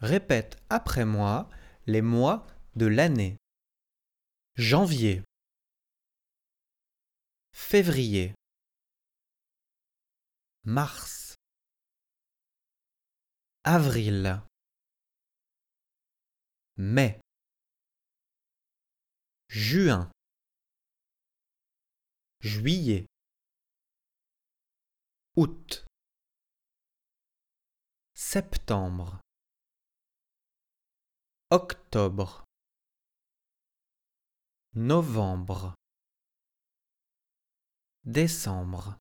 Répète après moi les mois de l'année. Janvier, février, mars, avril, mai, juin, juillet, août, septembre, octobre, novembre, décembre.